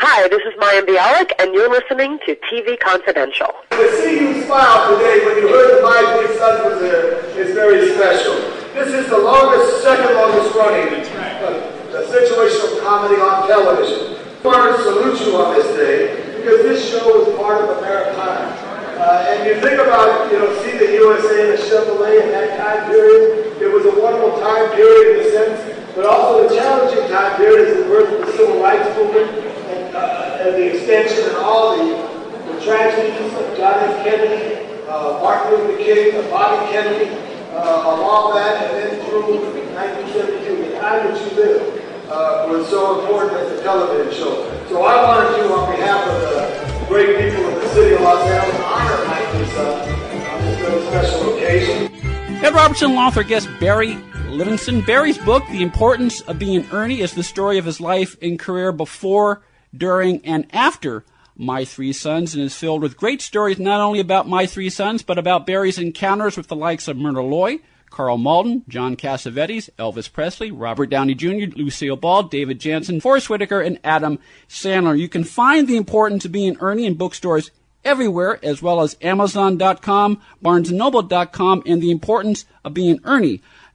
Hi, this is Mayim Bialik, and you're listening to TV Confidential. See you smile today when you heard my big son was there is very special. This is the longest, second longest running uh, situational comedy on television. I want to salute you on this day because this show is part of Americana. Uh, and you think about, you know, see the USA and the Chevrolet in that time period. It was a wonderful time period in the sense, but also a challenging time period is the birth of the civil rights movement uh, and the extension and all the, the tragedies of John F. Kennedy, uh, Martin Luther King, uh, Bobby Kennedy, uh, all that, and then through 1972, the time that you live uh, was so important as a television show. So I wanted to, on behalf of the great people of the city of Los Angeles, honor Mike Lisa on this very special occasion. Ed Robertson author guest Barry Livingston. Barry's book, The Importance of Being Ernie, is the story of his life and career before, during, and after My Three Sons, and is filled with great stories not only about My Three Sons, but about Barry's encounters with the likes of Myrna Loy, Karl Malden, John Cassavetes, Elvis Presley, Robert Downey Jr., Lucille Ball, David Janssen, Forest Whitaker, and Adam Sandler. You can find The Importance of Being Ernie in bookstores everywhere, as well as Amazon.com, BarnesandNoble.com, and The Importance of Being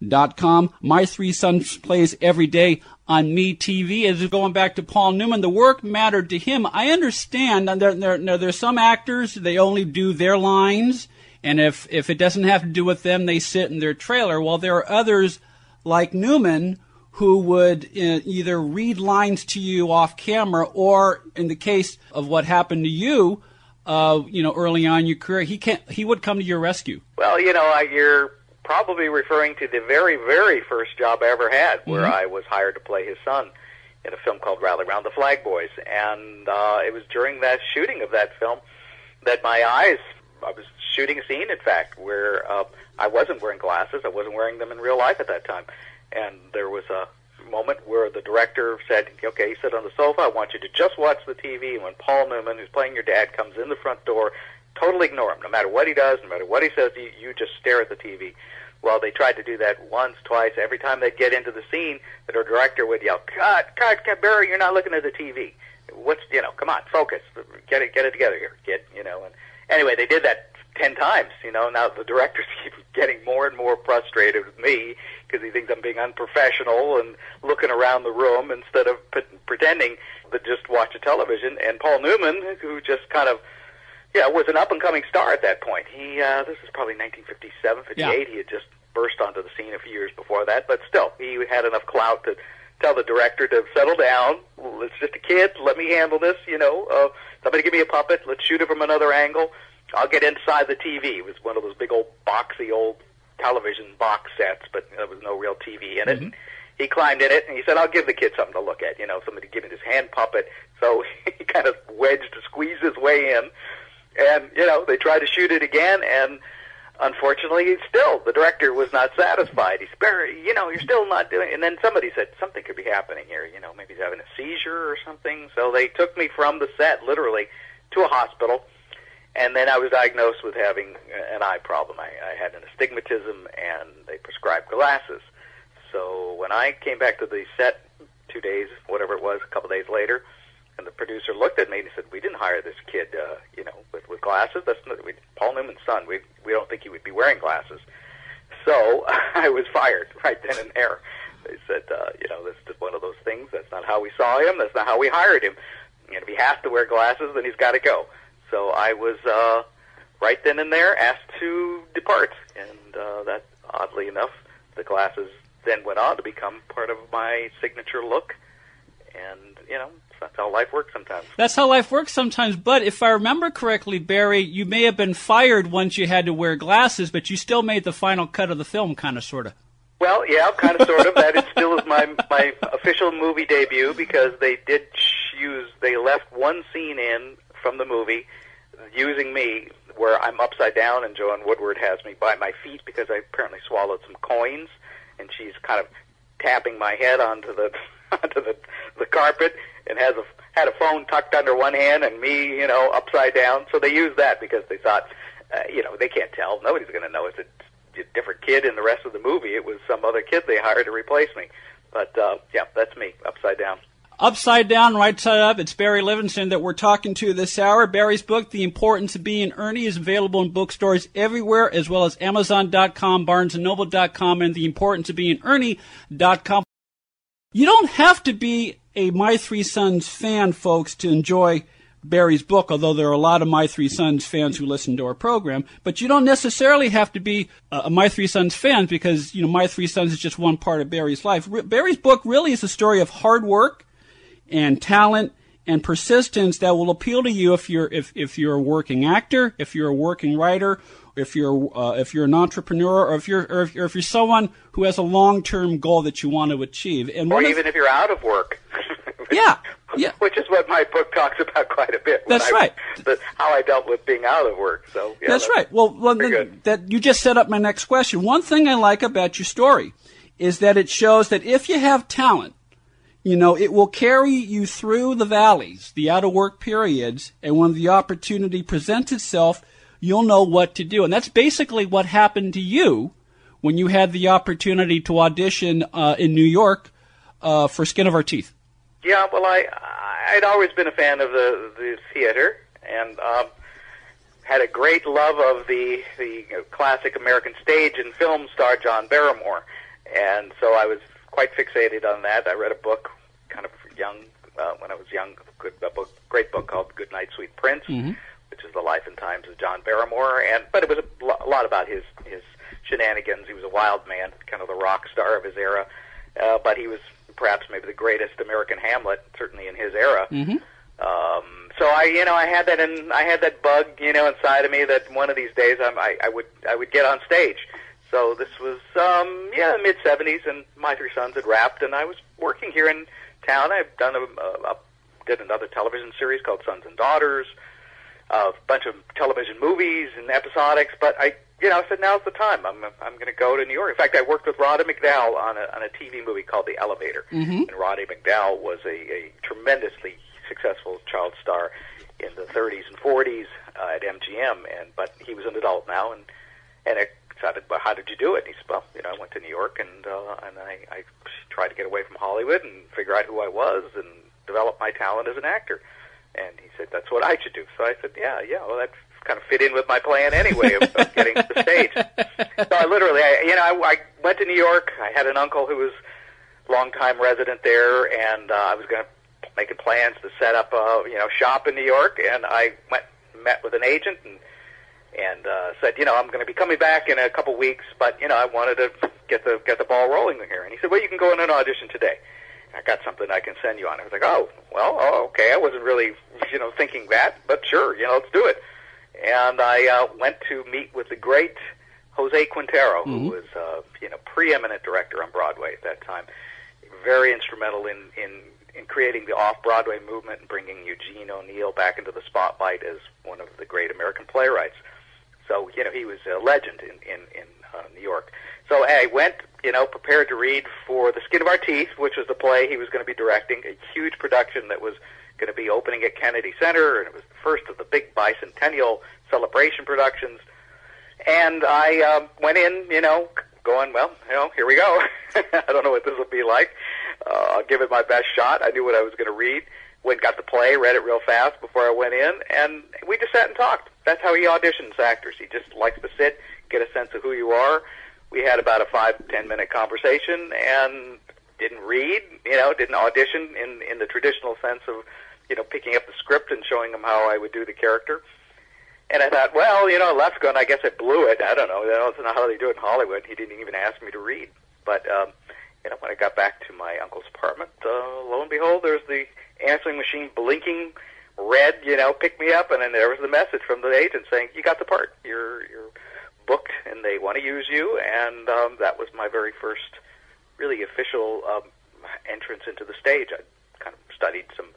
Ernie.com. My Three Sons plays every day on Me TV. As going back to Paul Newman, the work mattered to him. I understand there, there, there, there's some actors, they only do their lines, and if, if it doesn't have to do with them, they sit in their trailer. While there are others like Newman who would uh, either read lines to you off camera or in the case of what happened to you, uh, you know, early on in your career, he can he would come to your rescue. Well, you know, I, you're probably referring to the very, very first job I ever had, where Mhm. I was hired to play his son in a film called Rally Round the Flag Boys, and uh, it was during that shooting of that film that my eyes. I was shooting a scene, in fact, where uh, I wasn't wearing glasses. I wasn't wearing them in real life at that time, and there was a moment where the director said, "Okay, sit on the sofa. I want you to just watch the TV." And when Paul Newman, who's playing your dad, comes in the front door, totally ignore him. No matter what he does, no matter what he says, you, you just stare at the TV. Well, they tried to do that once, twice. Every time they'd get into the scene, the director would yell, "Cut, cut, cut, Barry! You're not looking at the TV. What's you know? Come on, focus. Get it, get it together here, kid. You know." And anyway, they did that ten times. You know, now the director's getting more and more frustrated with me because he thinks I'm being unprofessional and looking around the room instead of p- pretending to just watch a television. And Paul Newman, who just kind of yeah, was an up and coming star at that point. He uh, this is probably 1957, 58. Yeah. He had just burst onto the scene a few years before that, but still, he had enough clout to tell the director to settle down. It's just a kid. Let me handle this. You know, uh, somebody give me a puppet. Let's shoot it from another angle. I'll get inside the TV. It was one of those big old boxy old television box sets, but there was no real TV in it. Mhm. He climbed in it and he said, "I'll give the kid something to look at." You know, somebody give him his hand puppet. So he kind of wedged, squeezed his way in, and you know they tried to shoot it again, and unfortunately, still the director was not satisfied. He said, "Barry, you know, you're still not doing." And then somebody said something could be happening here. You know, maybe he's having a seizure or something. So they took me from the set, literally, to a hospital. And then I was diagnosed with having an eye problem. I, I had an astigmatism, and they prescribed glasses. So when I came back to the set two days, whatever it was, a couple days later, and the producer looked at me and he said, "We didn't hire this kid, uh, you know, with, with glasses. That's not, we, Paul Newman's son. We we don't think he would be wearing glasses." So I was fired right then and there. They said, uh, "You know, this is one of those things. That's not how we saw him. That's not how we hired him. And if he has to wear glasses, then he's got to go." So I was uh, right then and there asked to depart, and uh, that oddly enough, the glasses then went on to become part of my signature look. And you know, that's how life works sometimes. That's how life works sometimes. But if I remember correctly, Barry, you may have been fired once you had to wear glasses, but you still made the final cut of the film, kind of, sort of. Well, yeah, kind of, sort of. That is still is my my official movie debut because they did, used. They left one scene in from the movie using me where I'm upside down and Joanne Woodward has me by my feet because I apparently swallowed some coins, and she's kind of tapping my head onto the onto the the carpet and has a had a phone tucked under one hand and me, you know, upside down. So they used that because they thought, uh, you know, they can't tell. Nobody's going to know it's a, a different kid in the rest of the movie. It was some other kid they hired to replace me. But uh, yeah, that's me, upside down. Upside down, right side up. It's Barry Livingston that we're talking to this hour. Barry's book, The Importance of Being Ernie, is available in bookstores everywhere, as well as Amazon.com, BarnesandNoble.com, and The Importance of Being Ernie.com. You don't have to be a My Three Sons fan, folks, to enjoy Barry's book, although there are a lot of My Three Sons fans who listen to our program. But you don't necessarily have to be a My Three Sons fan because, you know, My Three Sons is just one part of Barry's life. Barry's book really is a story of hard work and talent and persistence that will appeal to you if you're if, if you're a working actor, if you're a working writer, if you're uh, if you're an entrepreneur, or if you're or if, or if you're someone who has a long term goal that you want to achieve, and or even if you're out of work. yeah, yeah. Which is what my book talks about quite a bit. That's I, right. The, how I dealt with being out of work. So yeah, that's, that's, right. Well, well that you just set up my next question. One thing I like about your story is that it shows that if you have talent, you know, it will carry you through the valleys, the out of work periods, and when the opportunity presents itself, you'll know what to do. And that's basically what happened to you when you had the opportunity to audition uh, in New York uh, for Skin of Our Teeth. Yeah, well, I I'd always been a fan of the the theater and um, had a great love of the the classic American stage and film star John Barrymore, and so I was quite fixated on that. I read a book, young uh, when I was young, good a book, great book called Good Night, Sweet Prince. Mm-hmm which is the life and times of John Barrymore, and but it was a, a lot about his his shenanigans. He was a wild man, kind of the rock star of his era, uh, but he was perhaps maybe the greatest American Hamlet, certainly in his era. Mm-hmm. Um, so I, you know, I had that in, I had that bug, you know, inside of me that one of these days I'm, I, I would, I would get on stage. So this was, um, yeah, mid '70s, and my three sons had wrapped, and I was working here in town. I've done a, a, a did another television series called Sons and Daughters a bunch of television movies and episodics, but I, you know, I said now's the time. I'm I'm going to go to New York. In fact, I worked with Roddy McDowall on a on a TV movie called The Elevator, mm-hmm. and Roddy McDowall was a, a tremendously successful child star in the 30s and 40s uh, at MGM, and but he was an adult now, and and I decided, well, how did you do it? And he said, well, you know, I went to New York and uh, and I, I tried to get away from Hollywood and figure out who I was and develop my talent as an actor. And he said, that's what I should do. So I said, yeah, yeah, well, that kind of fit in with my plan anyway of, of getting to the stage. So I literally, I, you know, I, I went to New York. I had an uncle who was longtime resident there, and uh, I was going to making plans to set up a you know shop in New York. And I went met with an agent and and uh, said, you know, I'm going to be coming back in a couple weeks, but you know, I wanted to get the get the ball rolling here. And he said, well, you can go in an audition today. I got something I can send you on. I was like, oh, well, oh, okay. I wasn't really, you know, thinking that, but sure, you know, let's do it. And I uh, went to meet with the great Jose Quintero, mm-hmm. who was, uh, you know, preeminent director on Broadway at that time. Very instrumental in in in creating the off-Broadway movement and bringing Eugene O'Neill back into the spotlight as one of the great American playwrights. So, you know, he was a legend in in, in uh, New York. So I went, you know, prepared to read for The Skin of Our Teeth, which was the play he was going to be directing, a huge production that was going to be opening at Kennedy Center, and it was the first of the big bicentennial celebration productions. And I uh, went in, you know, going, well, you know, here we go. I don't know what this will be like. Uh, I'll give it my best shot. I knew what I was going to read. Went, got the play, read it real fast before I went in, and we just sat and talked. That's how he auditions actors. He just likes to sit, get a sense of who you are, we had about a five ten minute conversation and didn't read, you know, didn't audition in in the traditional sense of you know picking up the script and showing him how I would do the character. And I thought, well, you know, left going, I guess I blew it. I don't know. That's not how they do it in Hollywood. He didn't even ask me to read. But um, you know, when I got back to my uncle's apartment, uh, lo and behold, there's the answering machine blinking red. You know, pick me up, and then there was the message from the agent saying, "You got the part. You're you're booked and they want to use you. And um, that was my very first really official um, entrance into the stage. I kind of studied some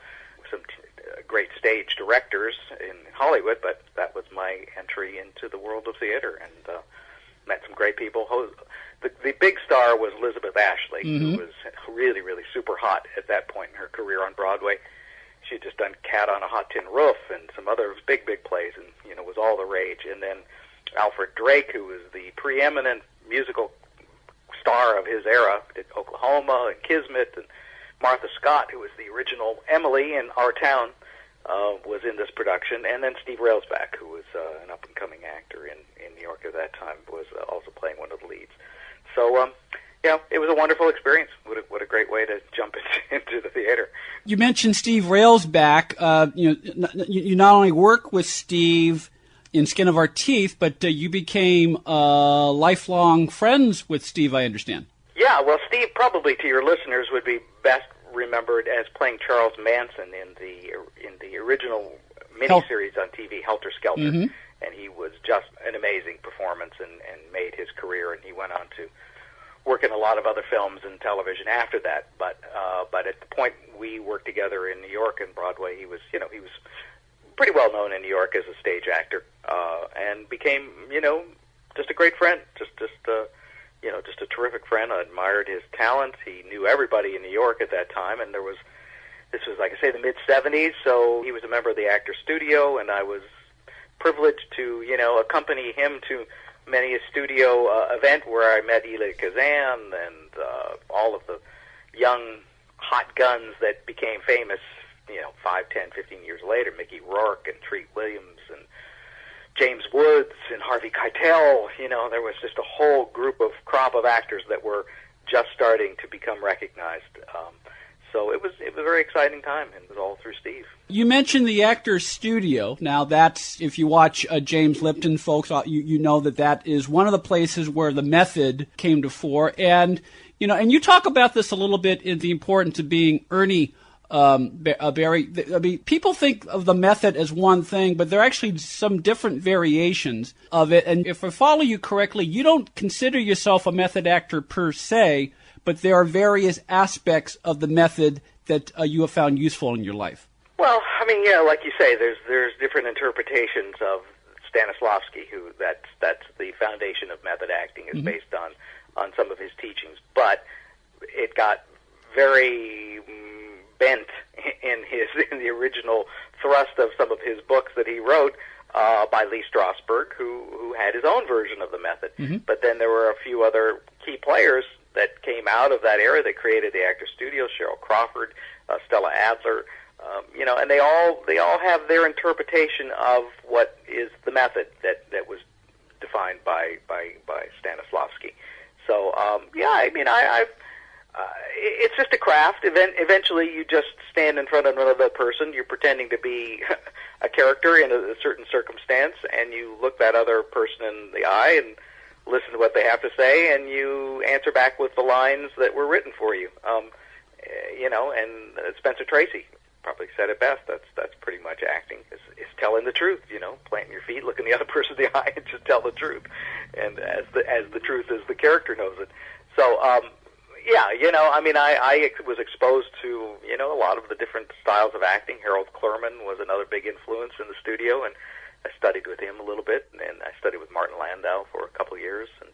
some t- uh, great stage directors in Hollywood, but that was my entry into the world of theater, and uh, met some great people. The, the big star was Elizabeth Ashley, who mm-hmm. was really, really super hot at that point in her career on Broadway. She had just done Cat on a Hot Tin Roof and some other big, big plays, and you know was all the rage. And then Alfred Drake, who was the preeminent musical star of his era, did Oklahoma and Kismet, and Martha Scott, who was the original Emily in Our Town, uh, was in this production, and then Steve Railsback, who was uh, an up-and-coming actor in, in New York at that time, was uh, also playing one of the leads. So, um, yeah, it was a wonderful experience. What a, what a great way to jump into, into the theater. You mentioned Steve Railsback. Uh, you know, you not only work with Steve in Skin of Our Teeth, but uh, you became uh, lifelong friends with Steve. I understand. Yeah, well, Steve probably to your listeners would be best remembered as playing Charles Manson in the in the original miniseries on TV, Helter Skelter, and he was just an amazing performance and, and made his career. And he went on to work in a lot of other films and television after that. But uh, but at the point we worked together in New York and Broadway, he was you know he was pretty well known in New York as a stage actor, uh, and became you know just a great friend, just just uh, you know just a terrific friend. I admired his talent. He knew everybody in New York at that time, and there was this was like I say the mid '70s, so he was a member of the Actor Studio, and I was privileged to you know accompany him to many a studio uh, event where I met Elia Kazan and uh, all of the young hot guns that became famous, you know, five, ten, fifteen years later. Mickey Rourke and Treat Williams and James Woods and Harvey Keitel. You know, there was just a whole group of crop of actors that were just starting to become recognized. Um, so it was it was a very exciting time, and it was all through Steve. You mentioned the Actors Studio. Now, that's if you watch uh, James Lipton, folks, uh, you you know that that is one of the places where the method came to fore, and you know, and you talk about this a little bit in the importance of being Ernie. Um, uh, Barry, I mean, people think of the method as one thing, but there are actually some different variations of it. And if I follow you correctly, you don't consider yourself a method actor per se, but there are various aspects of the method that uh, you have found useful in your life. Well, I mean, yeah, like you say, there's there's different interpretations of Stanislavski, who that's that's the foundation of method acting is based on on some of his teachings, but it got very mm, bent in his in the original thrust of some of his books that he wrote uh, by Lee Strasberg, who who had his own version of the method. But then there were a few other key players that came out of that era that created the Actor Studio: Cheryl Crawford, uh, Stella Adler. Um, you know, and they all they all have their interpretation of what is the method that that was defined by by by Stanislavski. So um, yeah, I mean, I, I've uh, it's just a craft. Event, eventually, you just stand in front of another person. You're pretending to be a character in a, a certain circumstance, and you look that other person in the eye and listen to what they have to say, and you answer back with the lines that were written for you. Um, eh, you know, and uh, Spencer Tracy probably said it best. That's that's pretty much acting is, is telling the truth. You know, planting your feet, looking the other person in the eye, and just tell the truth. And as the as the truth is, the character knows it. So, um, yeah, you know, I mean, I, I was exposed to you know a lot of the different styles of acting. Harold Clurman was another big influence in the studio, and I studied with him a little bit, and I studied with Martin Landau for a couple of years, and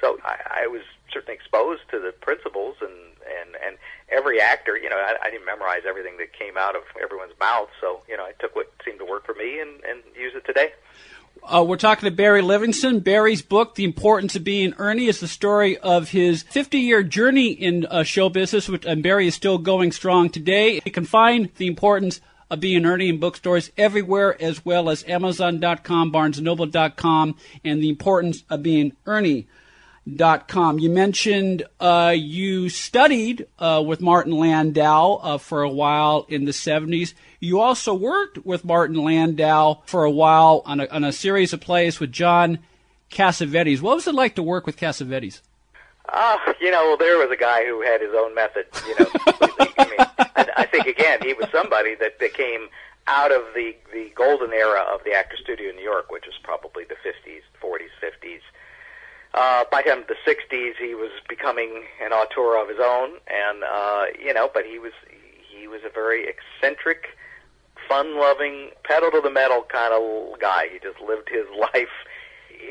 so I, I was certainly exposed to the principles and and and every actor. You know, I, I didn't memorize everything that came out of everyone's mouth, so you know, I took what seemed to work for me and and use it today. Uh, we're talking to Barry Livingston. Barry's book, The Importance of Being Ernie, is the story of his 50 year journey in uh, show business, which, and Barry is still going strong today. You can find The Importance of Being Ernie in bookstores everywhere, as well as Amazon.com, BarnesNoble.com, and The Importance of Being Ernie. Dot com. You mentioned uh, you studied uh, with Martin Landau uh, for a while in the 70s. You also worked with Martin Landau for a while on a, on a series of plays with John Cassavetes. What was it like to work with Cassavetes? Uh, you know, well, there was a guy who had his own method. You know, I mean, I, I think again, he was somebody that, that came out of the the golden era of the actor studio in New York, which was probably the 50s, 40s, 50s. Uh, by of the 60s, he was becoming an auteur of his own, and uh, you know, but he was he was a very eccentric fun-loving, pedal to the metal kind of guy. He just lived his life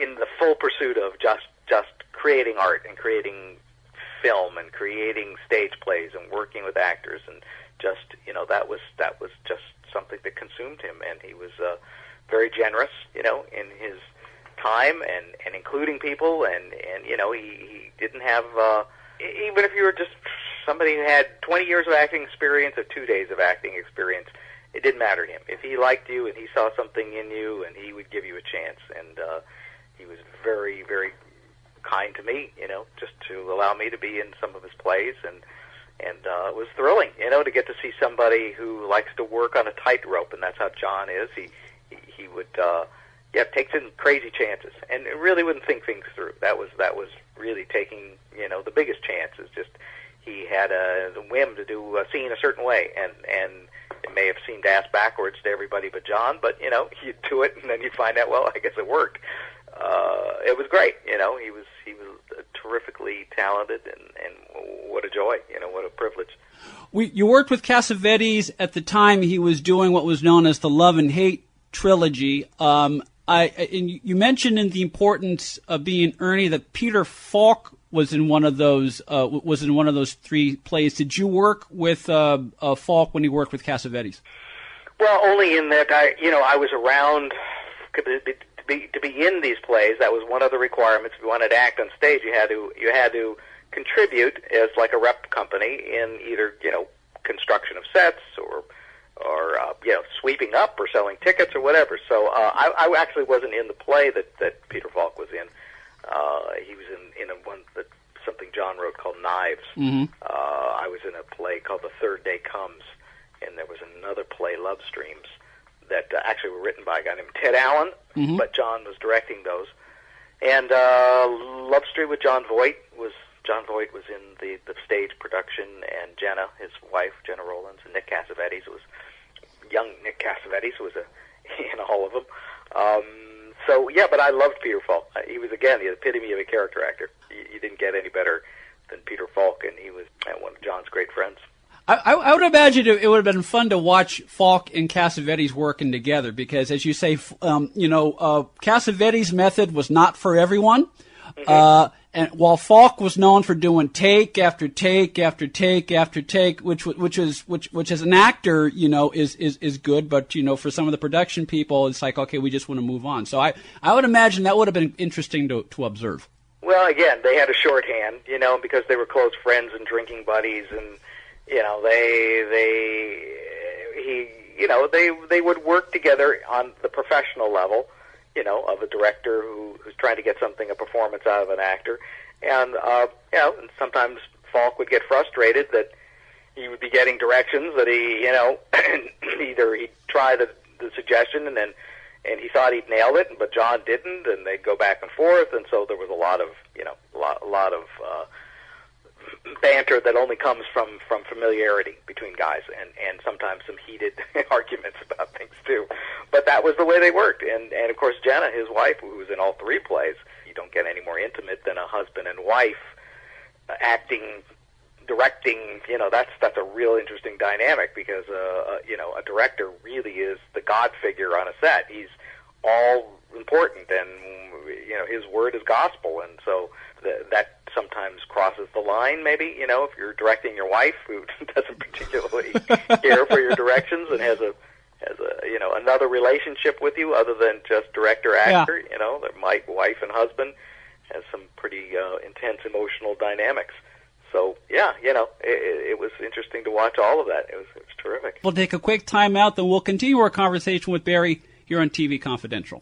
in the full pursuit of just just creating art and creating film and creating stage plays and working with actors and just you know that was that was just something that consumed him and he was uh, very generous you know in his time and and including people and and you know he he didn't have uh even if you were just somebody who had 20 years of acting experience or 2 days of acting experience it didn't matter to him. If he liked you and he saw something in you and he would give you a chance. And uh he was very very kind to me you know just to allow me to be in some of his plays. And and uh, it was thrilling, you know, to get to see somebody who likes to work on a tightrope, and that's how John is. He he, he would uh, yeah take some crazy chances, and really wouldn't think things through. That was that was really taking you know the biggest chances. Just he had a whim to do a scene a certain way, and and it may have seemed ass backwards to everybody but John, but you know you do it, and then you find out well, I guess it worked. Uh, it was great, you know. He was he was terrifically talented, and and what a joy, you know, what a privilege. We, you worked with Cassavetes at the time he was doing what was known as the Love and Hate trilogy. Um, I and you mentioned in the importance of being Ernie that Peter Falk was in one of those uh, was in one of those three plays. Did you work with uh, uh, Falk when he worked with Cassavetes? Well, only in that I, you know, I was around to be to be in these plays. That was one of the requirements. If you wanted to act on stage, you had to you had to contribute as like a rep company in either you know construction of sets or or uh, you know sweeping up or selling tickets or whatever. So uh, I, I actually wasn't in the play that that Peter Falk was in. Uh, he was in in a one that something John wrote called Knives. Mm-hmm. Uh, I was in a play called The Third Day Comes, and there was another play, Love Streams, that uh, actually were written by a guy named Ted Allan, Mhm. but John was directing those. And uh, Love Streams with Jon Voight was Jon Voight was in the the stage production, and Gena, his wife, Gena Rowlands, and Nick Cassavetes was young Nick Cassavetes was a, in all of them. Um, so yeah, but I loved Peter Falk. Uh, He was again the epitome of a character actor. You, you didn't get any better than Peter Falk, and he was uh, one of John's great friends. I, I would imagine it, it would have been fun to watch Falk and Cassavetes working together because, as you say, um, you know, uh, Cassavetes' method was not for everyone. Uh, and while Falk was known for doing take after take after take after take, which which is which which as an actor, you know, is is is good, but you know, for some of the production people, it's like okay, we just want to move on. So I I would imagine that would have been interesting to to observe. Well, again, they had a shorthand, you know, because they were close friends and drinking buddies, and you know, they they he, you know, they they would work together on the professional level, you know, of a director who who's trying to get something, a performance out of an actor, and uh, you know, and sometimes Falk would get frustrated that he would be getting directions that he, you know, either he'd try the the suggestion and then and he thought he'd nailed it, but John didn't, and they'd go back and forth, and so there was a lot of, you know, a lot, a lot of uh, banter that only comes from from familiarity between guys, and and sometimes some heated arguments about things too. But that was the way they worked, and and of course Gena, his wife, who was in all three plays, you don't get any more intimate than a husband and wife uh, acting directing, you know, that's that's a real interesting dynamic because uh, uh, you know a director really is the god figure on a set. He's all important, and you know his word is gospel, and so th- that crosses the line. Maybe you know if you're directing your wife who doesn't particularly care for your directions and has a has a you know another relationship with you other than just director actor. You know, that might wife and husband has some pretty uh, intense emotional dynamics. So yeah, you know, it, it was interesting to watch all of that. It was it was terrific. We'll take a quick time out, then we'll continue our conversation with Barry here on TV Confidential.